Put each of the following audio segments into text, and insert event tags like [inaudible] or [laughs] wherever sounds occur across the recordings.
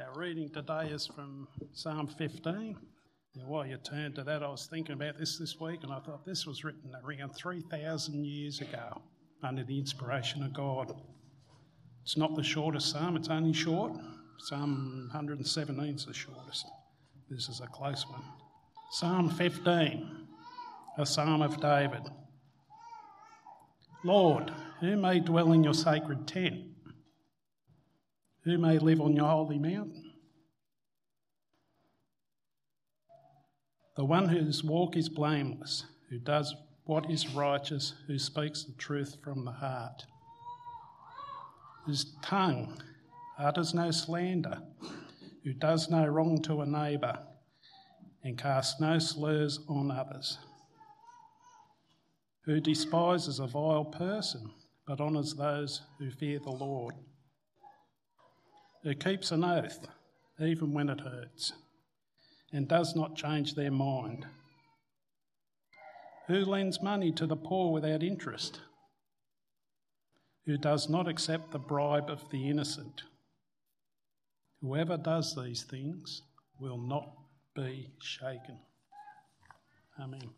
Our reading today is from Psalm 15. Now, while you turn to that, I was thinking about this this week and I thought this was written around 3,000 years ago under the inspiration of God. It's not the shortest psalm, it's only short. Psalm 117 is the shortest. This is a close one. Psalm 15, a psalm of David. Lord, who may dwell in your sacred tent? Who may live on your holy mountain? The one whose walk is blameless, who does what is righteous, who speaks the truth from the heart, whose tongue utters no slander, who does no wrong to a neighbour, and casts no slurs on others, who despises a vile person, but honours those who fear the Lord who keeps an oath even when it hurts and does not change their mind, who lends money to the poor without interest, who does not accept the bribe of the innocent. Whoever does these things will not be shaken. Amen.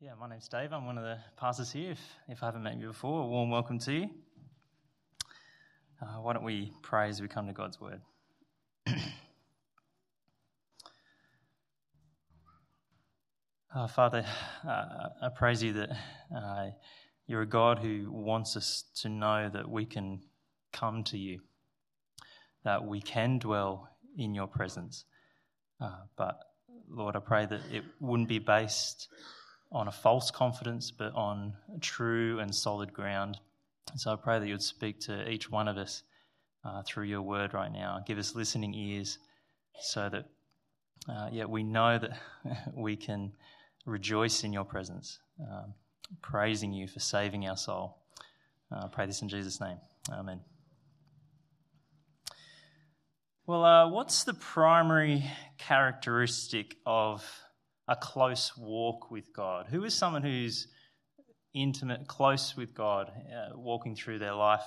Yeah, my name's Dave. I'm one of the pastors here. If, if I haven't met you before, a warm welcome to you. Uh, why don't we pray as we come to God's word? [clears throat] uh, Father, uh, I praise you that uh, you're a God who wants us to know that we can come to you, that we can dwell in your presence. Uh, but Lord, I pray that it wouldn't be based on a false confidence, but on true and solid ground. So I pray that you would speak to each one of us uh, through your word right now. Give us listening ears so that, uh, yeah, we know that [laughs] we can rejoice in your presence, um, praising you for saving our soul. Uh, I pray this in Jesus' name. Amen. Well, uh, what's the primary characteristic of a close walk with God? Who is someone who's intimate, close with God, uh, walking through their life.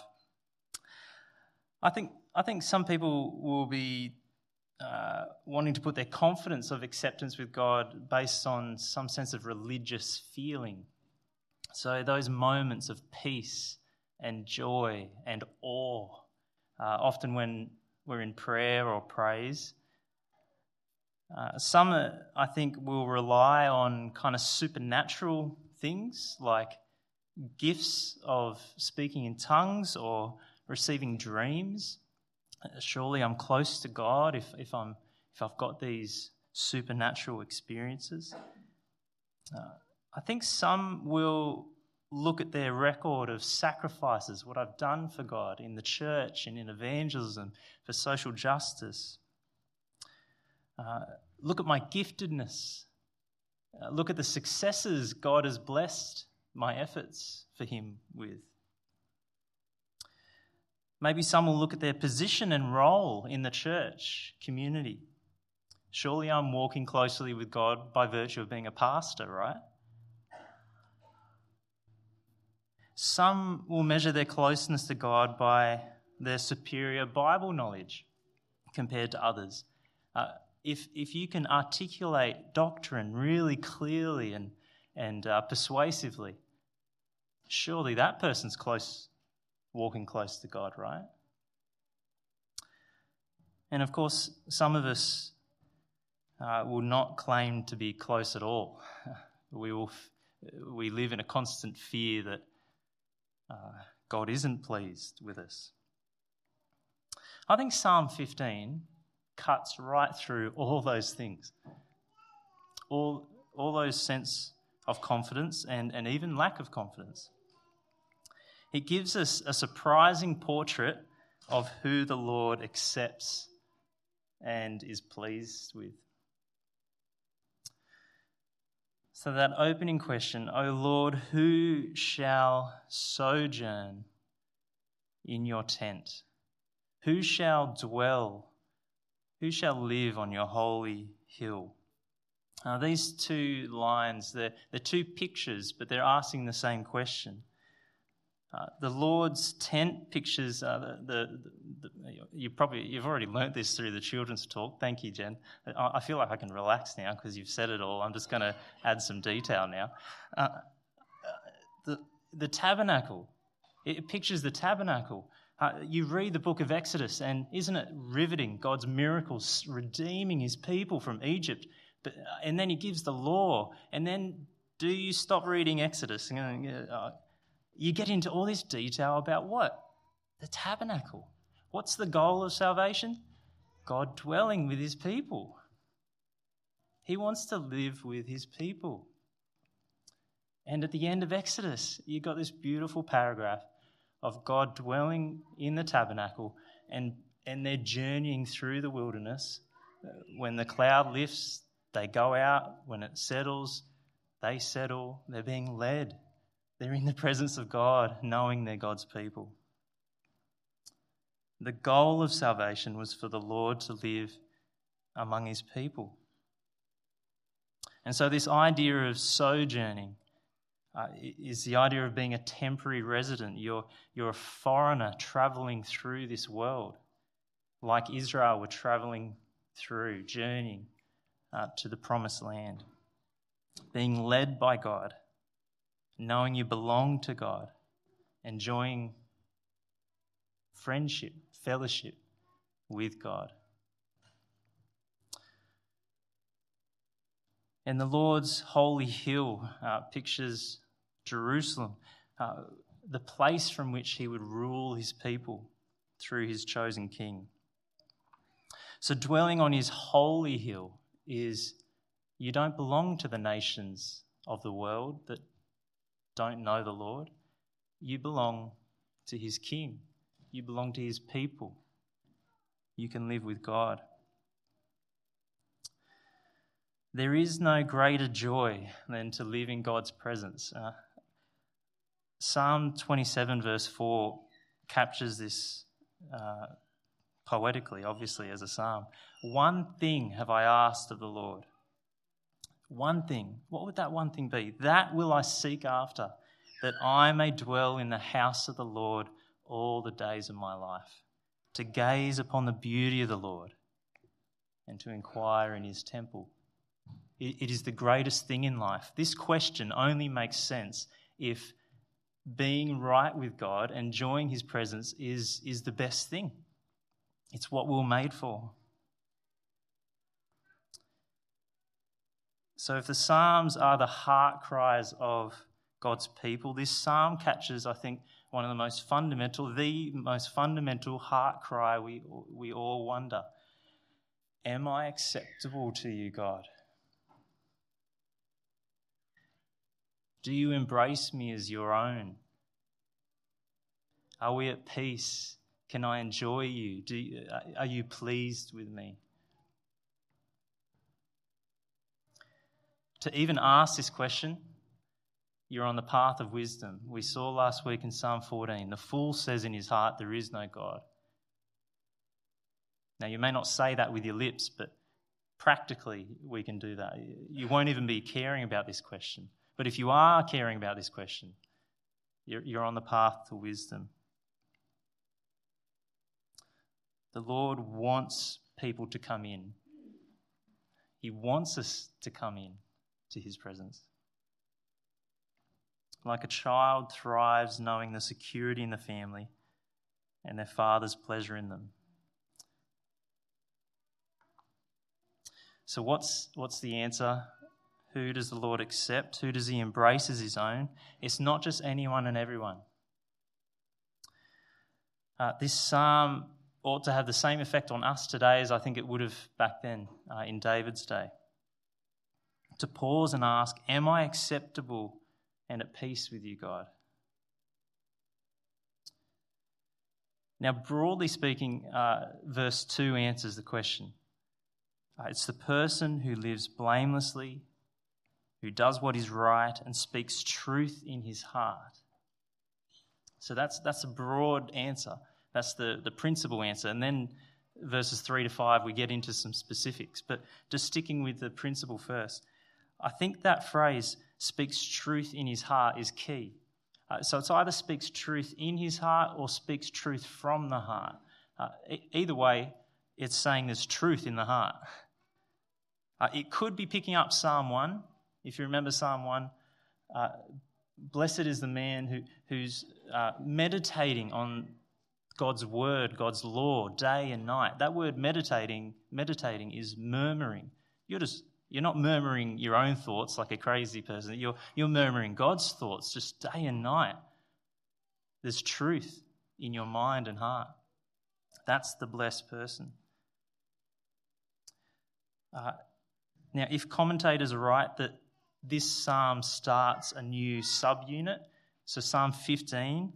I think, I think some people will be uh, wanting to put their confidence of acceptance with God based on some sense of religious feeling. So, those moments of peace and joy and awe, uh, often when we're in prayer or praise. Uh, some, uh, I think, will rely on kind of supernatural things like gifts of speaking in tongues or receiving dreams. Surely I'm close to God if, if, I'm, if I've got these supernatural experiences. Uh, I think some will look at their record of sacrifices, what I've done for God in the church and in evangelism, for social justice. Uh, look at my giftedness uh, look at the successes God has blessed my efforts for Him with. Maybe some will look at their position and role in the church community. Surely I'm walking closely with God by virtue of being a pastor, right? Some will measure their closeness to God by their superior Bible knowledge compared to others. Uh, if, if you can articulate doctrine really clearly and, and uh, persuasively, surely that person's close, walking close to God, right? And of course, some of us uh, will not claim to be close at all. [laughs] We, will, we live in a constant fear that uh, God isn't pleased with us. I think Psalm 15 cuts right through all those things. All, all those sense of confidence and, and even lack of confidence. It gives us a surprising portrait of who the Lord accepts and is pleased with. So, that opening question, O Lord, who shall sojourn in your tent? Who shall dwell who shall live on your holy hill? Uh, these two lines, they're, they're two pictures, but they're asking the same question. Uh, the Lord's tent pictures uh, the, the, the, you probably you've already learnt this through the children's talk. Thank you, Jen. I, I feel like I can relax now because you've said it all. I'm just going to add some detail now. Uh, the the tabernacle, it pictures the tabernacle. Uh, you read the book of Exodus, and isn't it riveting? God's miracles redeeming His people from Egypt, but and then He gives the law, and then do you stop reading Exodus? Uh, you get into all this detail about what? The tabernacle. What's the goal of salvation? God dwelling with his people. He wants to live with his people. And at the end of Exodus, you've got this beautiful paragraph of God dwelling in the tabernacle and, and they're journeying through the wilderness. Uh, when the cloud lifts, they go out. When it settles, they settle. They're being led. They're in the presence of God, knowing they're God's people. The goal of salvation was for the Lord to live among his people. And so, this idea of sojourning uh, is the idea of being a temporary resident. You're, you're a foreigner traveling through this world, like Israel were traveling through, journeying uh, to the promised land, being led by God knowing you belong to God, enjoying friendship, fellowship with God. And the Lord's holy hill uh, pictures Jerusalem, uh, the place from which he would rule his people through his chosen king. So, dwelling on his holy hill is you don't belong to the nations of the world that don't know the Lord, you belong to his king. You belong to his people. You can live with God. There is no greater joy than to live in God's presence. Uh, Psalm 27, verse 4, captures this uh, poetically, obviously, as a psalm. One thing have I asked of the Lord one thing. What would that one thing be? That will I seek after, that I may dwell in the house of the Lord all the days of my life, to gaze upon the beauty of the Lord and to inquire in his temple. It is the greatest thing in life. This question only makes sense if being right with God, enjoying his presence, is, is the best thing. It's what we're made for. So, if the Psalms are the heart cries of God's people, this psalm catches, I think, one of the most fundamental, the most fundamental heart cry we, we all wonder Am I acceptable to you, God? Do you embrace me as your own? Are we at peace? Can I enjoy you? you uh, are you pleased with me? to even ask this question, you're on the path of wisdom. We saw last week in Psalm 14 the fool says in his heart, There is no God. Now, you may not say that with your lips, but practically we can do that. You won't even be caring about this question. But if you are caring about this question, you're, you're on the path to wisdom. The Lord wants people to come in, He wants us to come in to his presence. Like a child thrives knowing the security in the family and their father's pleasure in them. So, what's, what's the answer? Who does the Lord accept? Who does he embrace as his own? It's not just anyone and everyone. Uh, this psalm ought to have the same effect on us today as I think it would have back then uh, in David's day to pause and ask, Am I acceptable and at peace with you, God? Now, broadly speaking, uh, verse 2 answers the question. Uh, it's the person who lives blamelessly, who does what is right, and speaks truth in his heart. So that's, that's a broad answer. That's the, the principal answer. And then verses 3 to 5, we get into some specifics. But just sticking with the principle first. I think that phrase, speaks truth in his heart, is key. Uh, so it's either speaks truth in his heart or speaks truth from the heart. Uh, e- either way, it's saying there's truth in the heart. Uh, it could be picking up Psalm 1. If you remember Psalm 1, uh, blessed is the man who, who's uh, meditating on God's word, God's law, day and night. That word meditating, meditating is murmuring. You're just you're not murmuring your own thoughts like a crazy person. You're, you're murmuring God's thoughts just day and night. There's truth in your mind and heart. That's the blessed person. Uh, now, if commentators are right that this psalm starts a new subunit, so Psalm 15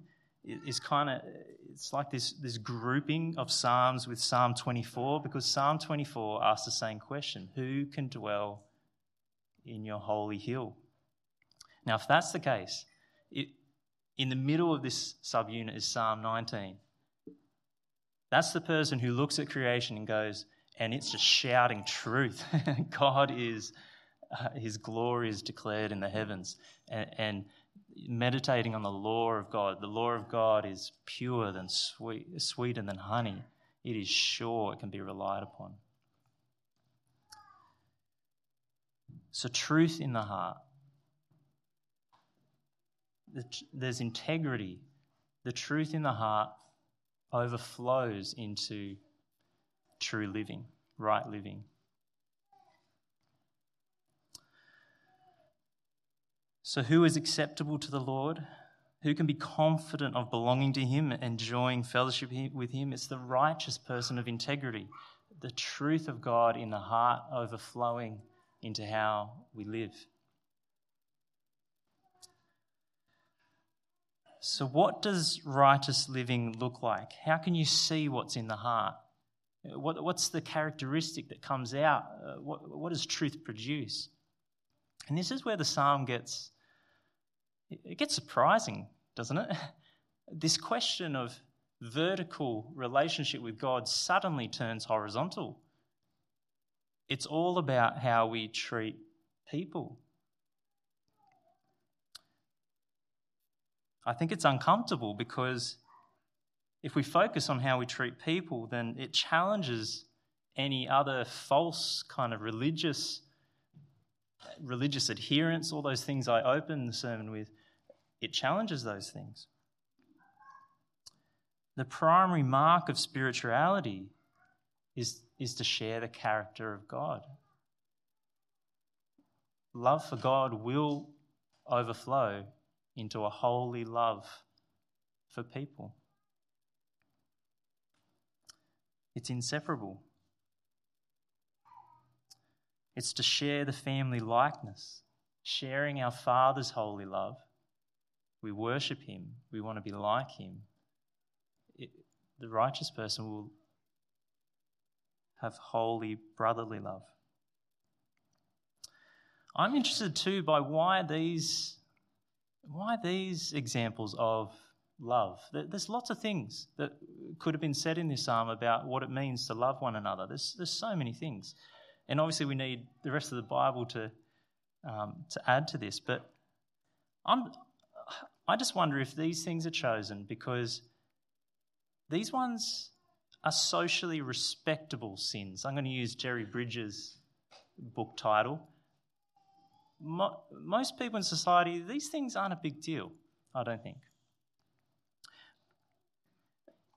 is kind of it's like this this grouping of psalms with Psalm 24 because Psalm 24 asks the same question: Who can dwell in your holy hill? Now, if that's the case, it, in the middle of this subunit is Psalm 19. That's the person who looks at creation and goes, and it's just shouting truth. [laughs] God is, [laughs] His glory is declared in the heavens. And, and, meditating on the law of God, the law of God is pure than sweet, sweeter than honey. It is sure, it can be relied upon. So, truth in the heart. There's integrity. The truth in the heart overflows into true living, right living. So, who is acceptable to the Lord? Who can be confident of belonging to Him, enjoying fellowship with Him? It's the righteous person of integrity, the truth of God in the heart overflowing into how we live. So, what does righteous living look like? How can you see what's in the heart? What, what's the characteristic that comes out? Uh, what, what does truth produce? And this is where the psalm gets it gets surprising, doesn't it? [laughs] This question of vertical relationship with God suddenly turns horizontal. It's all about how we treat people. I think it's uncomfortable because if we focus on how we treat people, then it challenges any other false kind of religious religious adherence, all those things I opened the sermon with. It challenges those things. The primary mark of spirituality is, is to share the character of God. Love for God will overflow into a holy love for people. It's inseparable. It's to share the family likeness, sharing our Father's holy love. We worship Him, we want to be like Him. It, the righteous person will have holy brotherly love. I'm interested too by why these why these examples of love. There's lots of things that could have been said in this psalm about what it means to love one another. There's, there's so many things. And obviously, we need the rest of the Bible to, um, to add to this. But I'm, I just wonder if these things are chosen because these ones are socially respectable sins. I'm going to use Jerry Bridges' book title mo- most people in society, these things aren't a big deal, I don't think.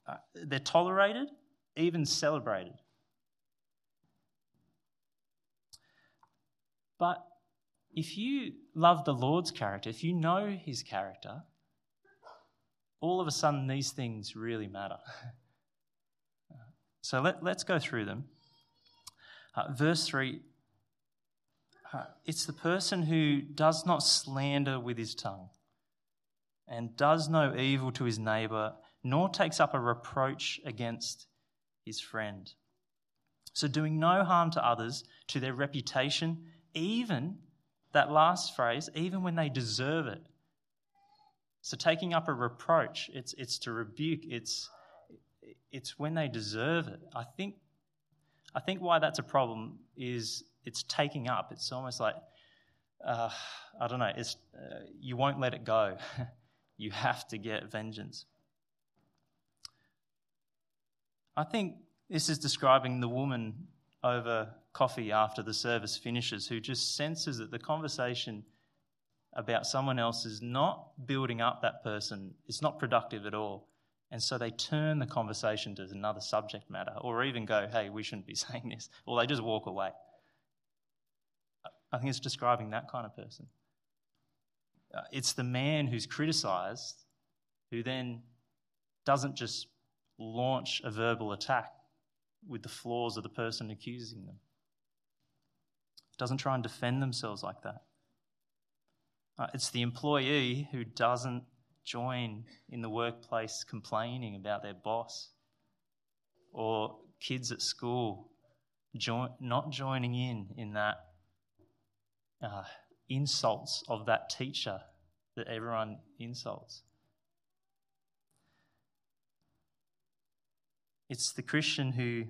Uh, they're tolerated, even celebrated. But if you love the Lord's character, if you know his character, all of a sudden these things really matter. so let, us go through them. Uh, verse 3 uh, it's the person who does not slander with his tongue and does no evil to his neighbor, nor takes up a reproach against his friend. So, doing no harm to others, to their reputation, even that last phrase, even when they deserve it. So, taking up a reproach, it's, it's to rebuke, it's, it's when they deserve it. I think, I think why that's a problem is it's taking up. It's almost like uh, I don't know. It's uh, you won't let it go. [laughs] you have to get vengeance. I think this is describing the woman over coffee after the service finishes who just senses that the conversation about someone else is not building up that person, it's not productive at all. And so they turn the conversation to another subject matter, or even go, hey, we shouldn't be [laughs] saying this, or they just walk away. I think it's describing that kind of person. Uh, it's the man who's criticized who then doesn't just launch a verbal attack with the flaws of the person accusing them, doesn't try and defend themselves like that. Uh, it's the employee who doesn't join in the workplace complaining about their boss, or kids at school join, not joining in in that uh, insults of that teacher that everyone insults. It's the Christian who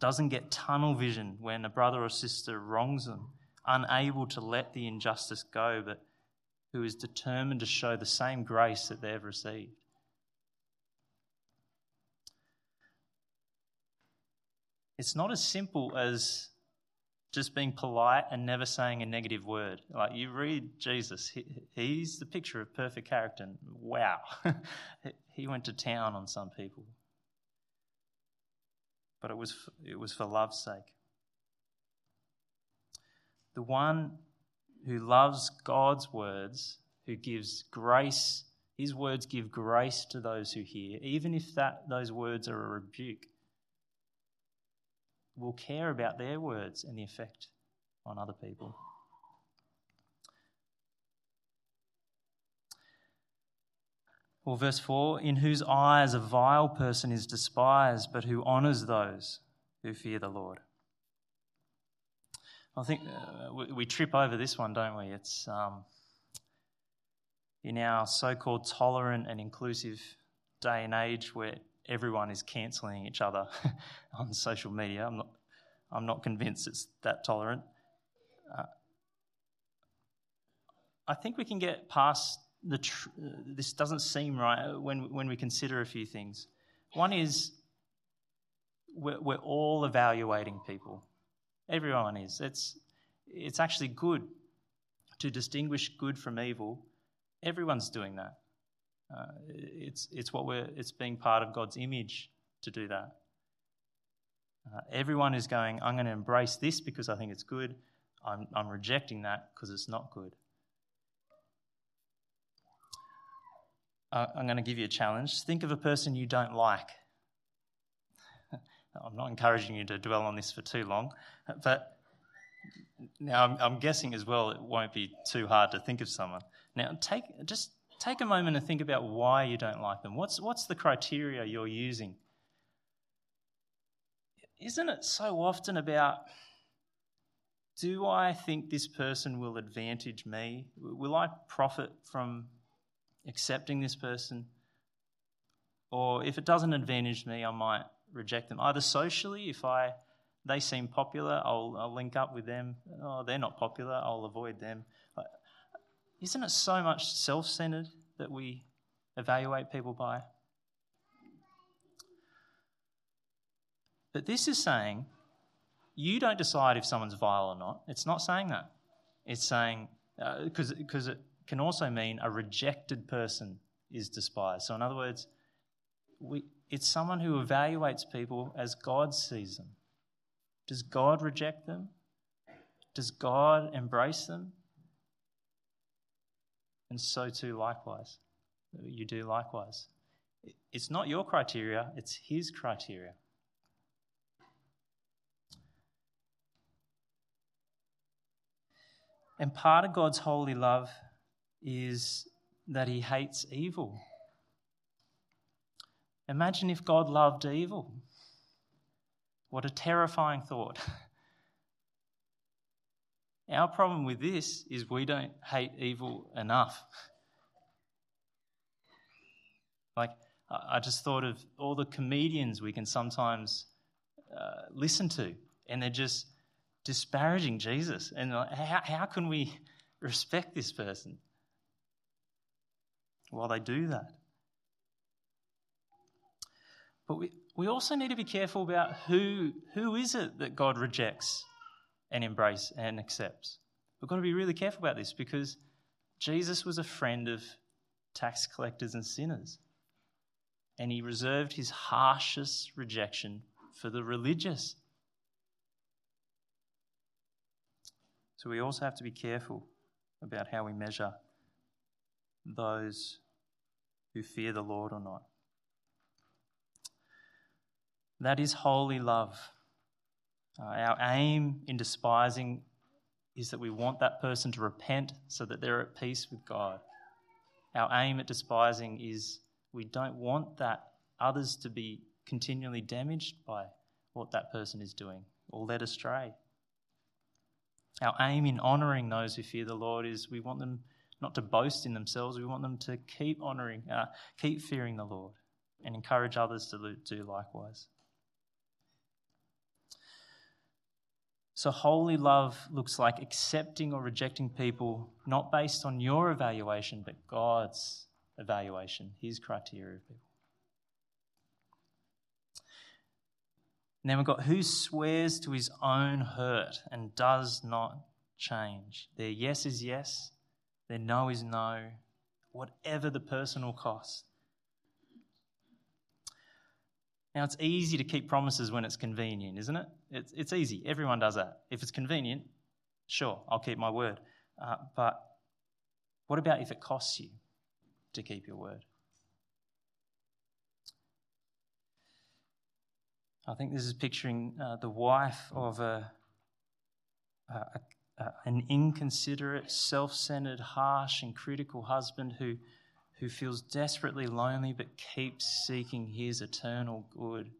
doesn't get tunnel vision when a brother or sister wrongs them, unable to let the injustice go, but who is determined to show the same grace that they've received. It's not as simple as just being polite and never saying a negative word. Like you read Jesus, he, he's the picture of perfect character. And wow, [laughs] he went to town on some people. But it was, it was for love's sake. The one who loves God's words, who gives grace, his words give grace to those who hear, even if that, those words are a rebuke will care about their words and the effect on other people. Well, verse 4 In whose eyes a vile person is despised, but who honours those who fear the Lord. I think uh, we, we, trip over this one, don't we? It's um, in our so called tolerant and inclusive day and age where everyone is cancelling each other [laughs] on social media. I'm not, I'm not convinced it's that tolerant. Uh, I think we can get past the. Tr- this doesn't seem right when when we consider a few things. One is we're, we're all evaluating people. Everyone is. It's it's actually good to distinguish good from evil. Everyone's doing that. Uh, it's, it's what we're, it's being part of God's image to do that. Uh, everyone is going, I'm going to embrace this because I think it's good. I'm, I'm rejecting that because it's not good. Uh, I'm going to give you a challenge. Think of a person you don't like. [laughs] I'm not encouraging you to dwell on this for too long, but now I'm, I'm guessing as well it won't be too hard to think of someone. Now, take just take a moment and think about why you don't like them. What's, what's the criteria you're using? Isn't it so often about do I think this person will advantage me? Will I profit from accepting this person? Or if it doesn't advantage me, I might reject them. Either socially, if I they seem popular, I'll, I'll link up with them. Oh, they're not popular, I'll avoid them. Isn't it so much self centered that we evaluate people by? But this is saying you don't decide if someone's vile or not. It's not saying that. It's saying, because uh, because it can also mean a rejected person is despised. So, in other words, we, it's someone who evaluates people as God sees them. Does God reject them? Does God embrace them? And so too, likewise. You do likewise. It's not your criteria, it's His criteria. And part of God's holy love is that He hates evil. Imagine if God loved evil. What a terrifying thought. [laughs] Our problem with this is we don't hate evil enough. Like, I just thought of all the comedians we can sometimes uh, listen to, and they're just disparaging Jesus. And how, how can we [laughs] respect this person? While they do that. But we, we also need to be careful about who, who is it that God rejects and embraces and accepts. We've got to be really careful about this because Jesus was a friend of tax collectors and sinners. And he reserved his harshest rejection for the religious. So we also have to be careful about how we measure those who fear the Lord or not. That is holy love. Uh, our aim in despising is that we want that person to repent so that they're at peace with God. Our aim at despising is we don't want that others to be continually damaged by what that person is doing or led astray. Our aim in honouring those who fear the Lord is we want them not to boast in themselves, we want them to keep honouring, uh, keep fearing the Lord and encourage others to do likewise. So, holy love looks like accepting or rejecting people not based on your evaluation, but God's evaluation, His criteria of people. And then we've got who swears to his own hurt and does not change. Their yes is yes, their no is no, whatever the personal cost. Now, it's easy to keep promises when it's convenient, isn't it? It's, it's easy. Everyone does that. If it's convenient, sure, I'll keep my word. Uh, but what about if it costs you to keep your word? I think this is picturing uh, the wife of a, a, a, an inconsiderate, self centered, harsh, and critical husband who who feels desperately lonely but keeps seeking his eternal good,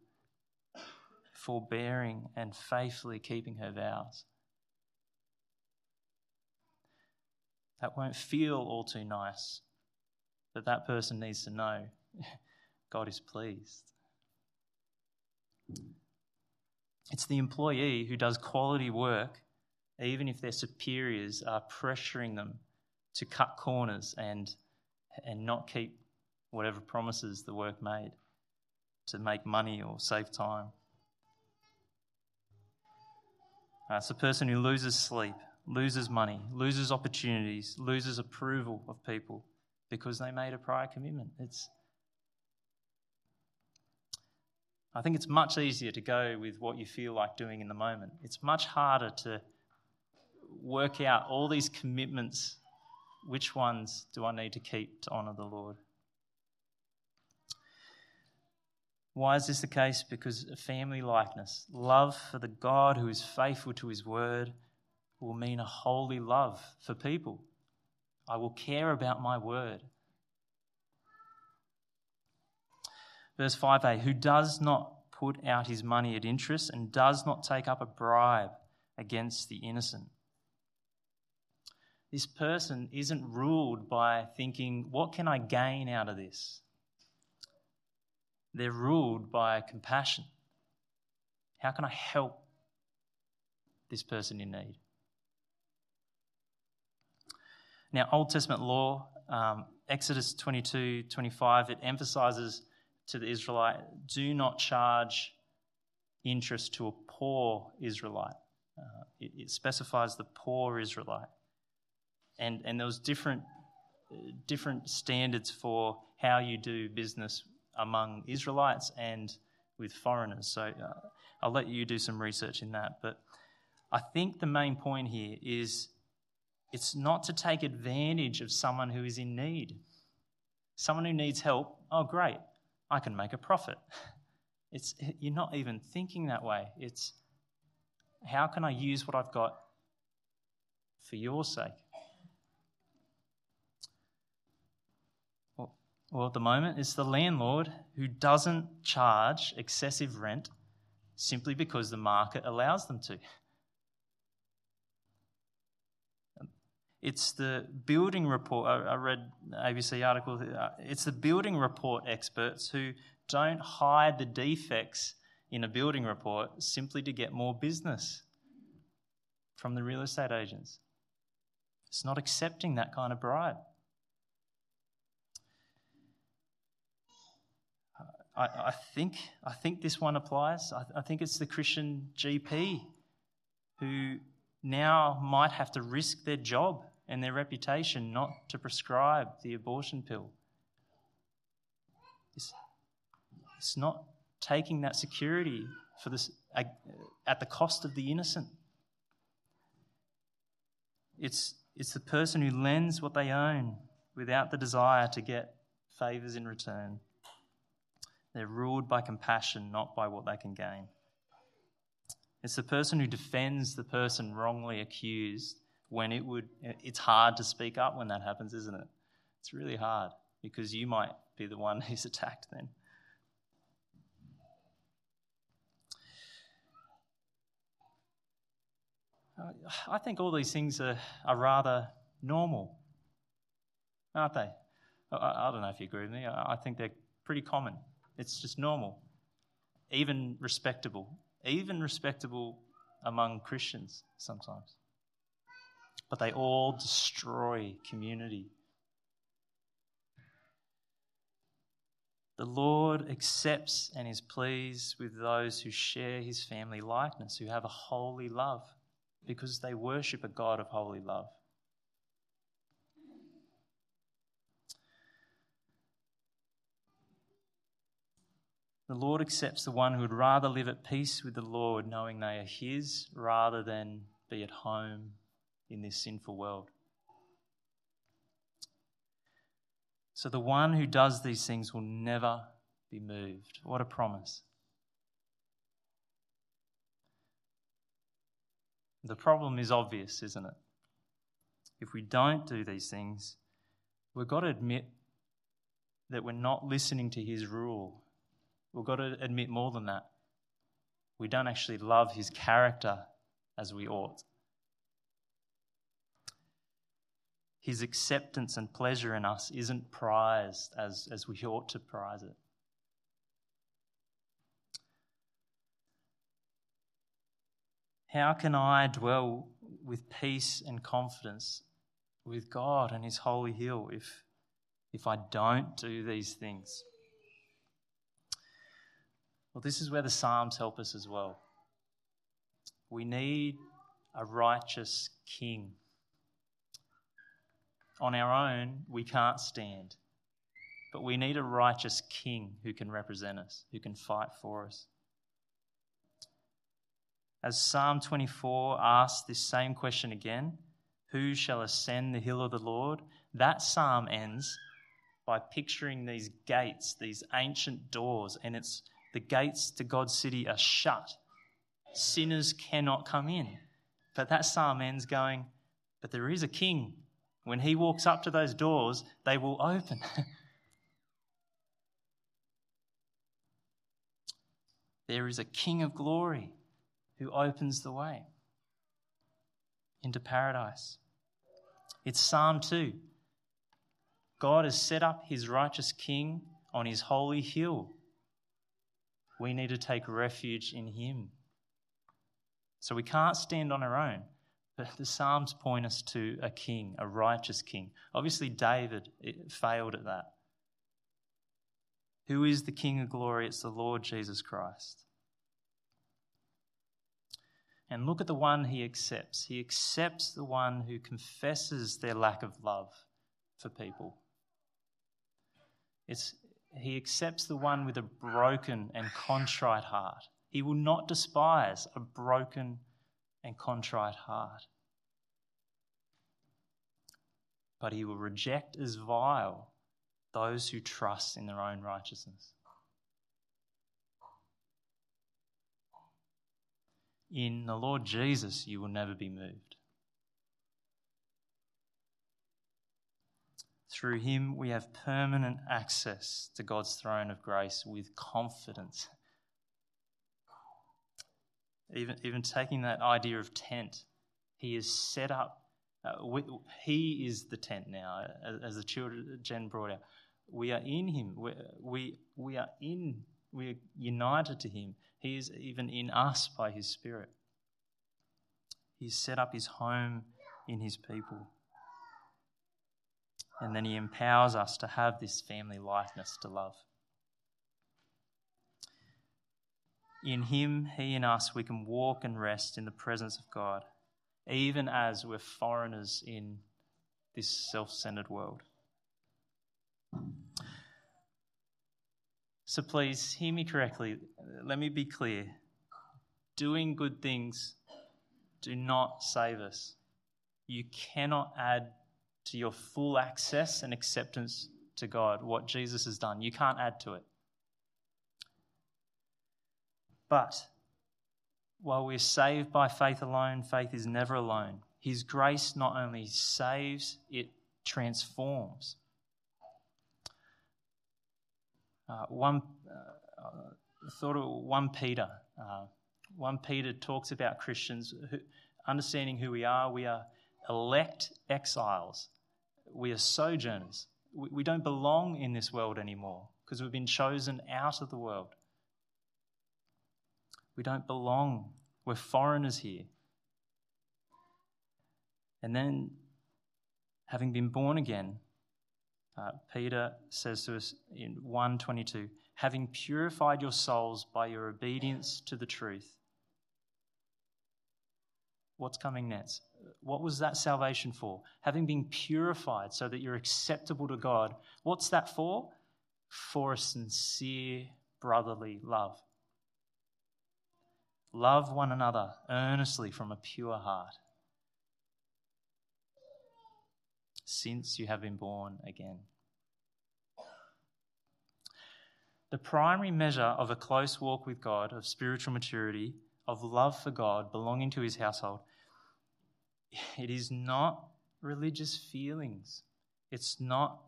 forbearing and faithfully keeping her vows. That won't feel all too nice, but that person needs to know [laughs] God is pleased. It's the employee who does quality work, even if their superiors are pressuring them to cut corners and and not keep whatever promises the work made to make money or save time. Uh, it's a person who loses sleep, loses money, loses opportunities, loses approval of people because they made a prior commitment. It's I think it's much easier to go with what you feel like doing in the moment. It's much harder to work out all these commitments which ones do I need to keep to honour the Lord? Why is this the case? Because a family likeness, love for the God who is faithful to his word, will mean a holy love for people. I will care about my word. Verse 5a Who does not put out his money at interest and does not take up a bribe against the innocent this person isn't ruled by thinking, what can I gain out of this? They're ruled by compassion. How can I help this person in need? Now, Old Testament law, um, Exodus 22 25, it emphasizes to the Israelite do not charge interest to a poor Israelite. Uh, it, it specifies the poor Israelite and and there was different different standards for how you do business among Israelites and with foreigners. So uh, I'll let you do some research in that. But I think the main point here is it's not to take advantage of someone who is in need. Someone who needs help, oh, great, I can make a profit. [laughs] It's, you're not even thinking that way. It's how can I use what I've got for your sake? Well, at the moment, it's the landlord who doesn't charge excessive rent simply because the market allows them to. It's the building report. I read ABC article. Uh, it's the building report experts who don't hide the defects in a building report simply to get more business from the real estate agents. It's not accepting that kind of bribe. I, I think I think this one applies. I, I think it's the Christian GP who now might have to risk their job and their reputation not to prescribe the abortion pill. It's, it's not taking that security for this at the cost of the innocent. It's, it's the person who lends what they own without the desire to get favours in return. They're ruled by compassion, not by what they can gain. It's the person who defends the person wrongly accused when it would it's hard to speak up when that happens, isn't it? It's really hard because you might be the one [laughs] who's attacked then. Uh, I think all these things are, are rather normal, aren't they? I, I don't know if you agree with me. I, I think they're pretty common. It's just normal, even respectable, even respectable among Christians sometimes. But they all destroy community. The Lord accepts and is pleased with those who share his family likeness, who have a holy love because they worship a God of holy love. The Lord accepts the one who would rather live at peace with the Lord, knowing they are His, rather than be at home in this sinful world. So the one who does these things will never be moved. What a promise. The problem is obvious, isn't it? If we don't do these things, we've got to admit that we're not listening to his rule. We've got to admit more than that. We don't actually love his character as we ought. His acceptance and pleasure in us isn't prized as, as we ought to prize it. How can I dwell with peace and confidence with God and His holy hill if, if I don't do these things? Well, this is where the Psalms help us as well. We need a righteous king. On our own, we can't stand. But we need a righteous king who can represent us, who can fight for us. As Psalm 24 asks this same question again Who shall ascend the hill of the Lord? That psalm ends by picturing these gates, these ancient doors, and it's the gates to God's city are shut. Sinners cannot come in. But that psalm ends going, But there is a king. When he walks up to those doors, they will open. [laughs] there is a king of glory who opens the way into paradise. It's Psalm 2. God has set up his righteous king on his holy hill. We need to take refuge in him. So we can't stand on our own. But the Psalms point us to a king, a righteous king. Obviously, David eh, failed at that. Who is the King of glory? It's the Lord Jesus Christ. And look at the one he accepts. He accepts the one who confesses their lack of love for people. It's, he accepts the one with a broken and contrite heart. He will not despise a broken and contrite heart. But he will reject as vile those who trust in their own righteousness. In the Lord Jesus, you will never be moved. Through him, we have permanent access to God's throne of grace with confidence. Even, even taking that idea of tent, he is set up. Uh, we, he is the tent now, as, as the children Jen brought out. We are in him. We, we, we are in. We are united to him. He is even in us by His Spirit. He's set up His home in His people. And then He empowers us to have this family likeness to love. In Him, He and us, we can walk and rest in the presence of God, even as we're foreigners in this self centered world. So please hear me correctly. Let me be clear. Doing good things do not save us. You cannot add to your full access and acceptance to God what Jesus has done. You can't add to it. But while we're saved by faith alone, faith is never alone. His grace not only saves, it transforms. Uh, one uh, thought of one Peter. Uh, one Peter talks about Christians who, understanding who we are. We are elect exiles. We are sojourners. We, don't belong in this world anymore because we've been chosen out of the world. We don't belong. We're foreigners here. And then, having been born again, uh, Peter says to us in 122 having purified your souls by your obedience to the truth. What's coming next? What was that salvation for? Having been purified so that you're acceptable to God. What's that for? For a sincere brotherly love. Love one another earnestly from a pure heart. Since you have been born again. The primary measure of a close walk with God, of spiritual maturity, of love for God, belonging to his household, it is not religious feelings. It's not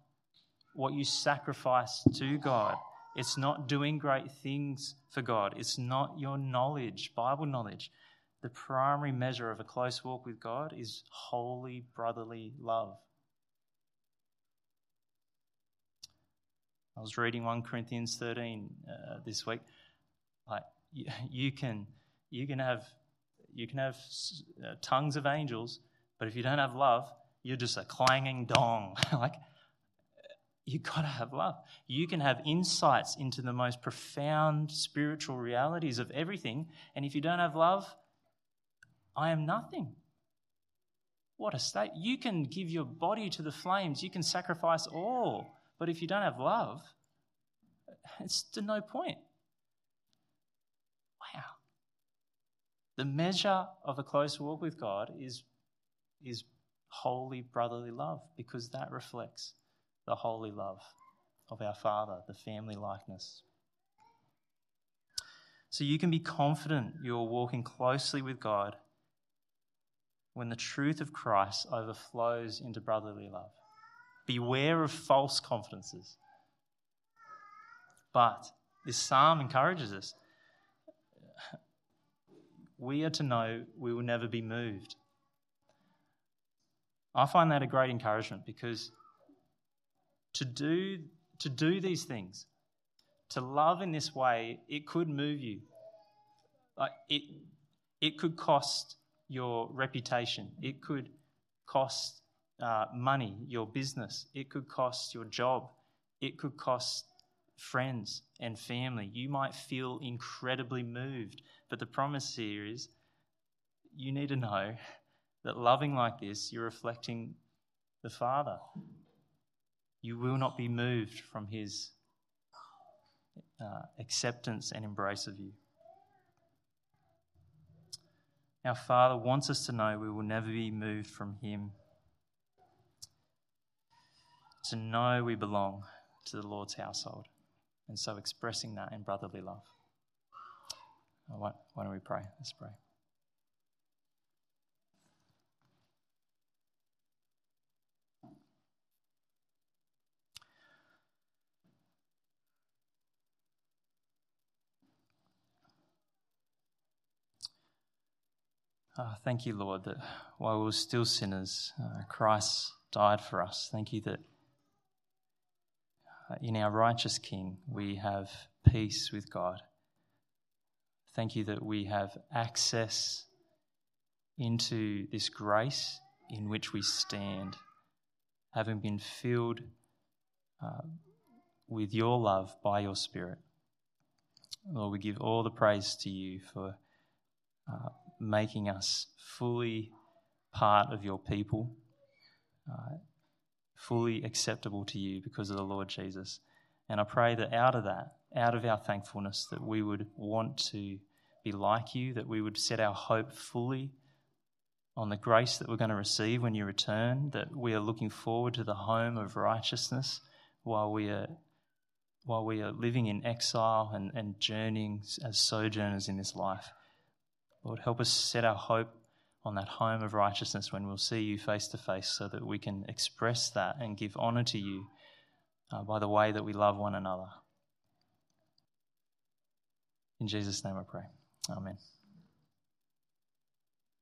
what you sacrifice to God. It's not doing great things for God. It's not your knowledge, Bible knowledge. The primary measure of a close walk with God is holy brotherly love. I was reading 1 Corinthians 13 uh, this week. Like you, you, can, you can have, you can have uh, tongues of angels, but if you don't have love, you're just a clanging dong. [laughs] like you got to have love. You can have insights into the most profound spiritual realities of everything, and if you don't have love, I am nothing. What a state. You can give your body to the flames, you can sacrifice all, but if you don't have love, it's to no point. Wow. The measure of a close walk with God is, is holy brotherly love because that reflects the holy love of our Father, the family likeness. So you can be confident you're walking closely with God when the truth of Christ overflows into brotherly love. Beware of false confidences. But this psalm encourages us. We are to know we will never be moved. I find that a great encouragement because to do, to do these things, to love in this way, it could move you. Like it, it could cost your reputation. It could cost uh, money, your business. It could cost your job. It could cost friends and family. You might feel incredibly moved. But the promise here is you need to know that loving like this, you're reflecting the Father you will not be moved from his uh, acceptance and embrace of you. Our Father wants us to know we will never be moved from him. To know we belong to the Lord's household. And so expressing that in brotherly love. Why, why don't we pray? Let's pray. Uh, thank you, Lord, that while we were still sinners, uh, Christ died for us. Thank you that uh, in our righteous King we have peace with God. Thank you that we have access into this grace in which we stand, having been filled uh, with your love by your Spirit. Lord, we give all the praise to you for uh, making us fully part of your people, uh, fully acceptable to you because of the Lord Jesus. And I pray that out of that, out of our thankfulness, that we would want to be like you, that we would set our hope fully on the grace that we're going to receive when you return, that we are looking forward to the home of righteousness while we are while we are living in exile and, and journeying as sojourners in this life. Lord, help us set our hope on that home of righteousness when we'll see you face to face so that we can express that and give honour to you uh, by the way that we love one another. In Jesus' name I pray. Amen.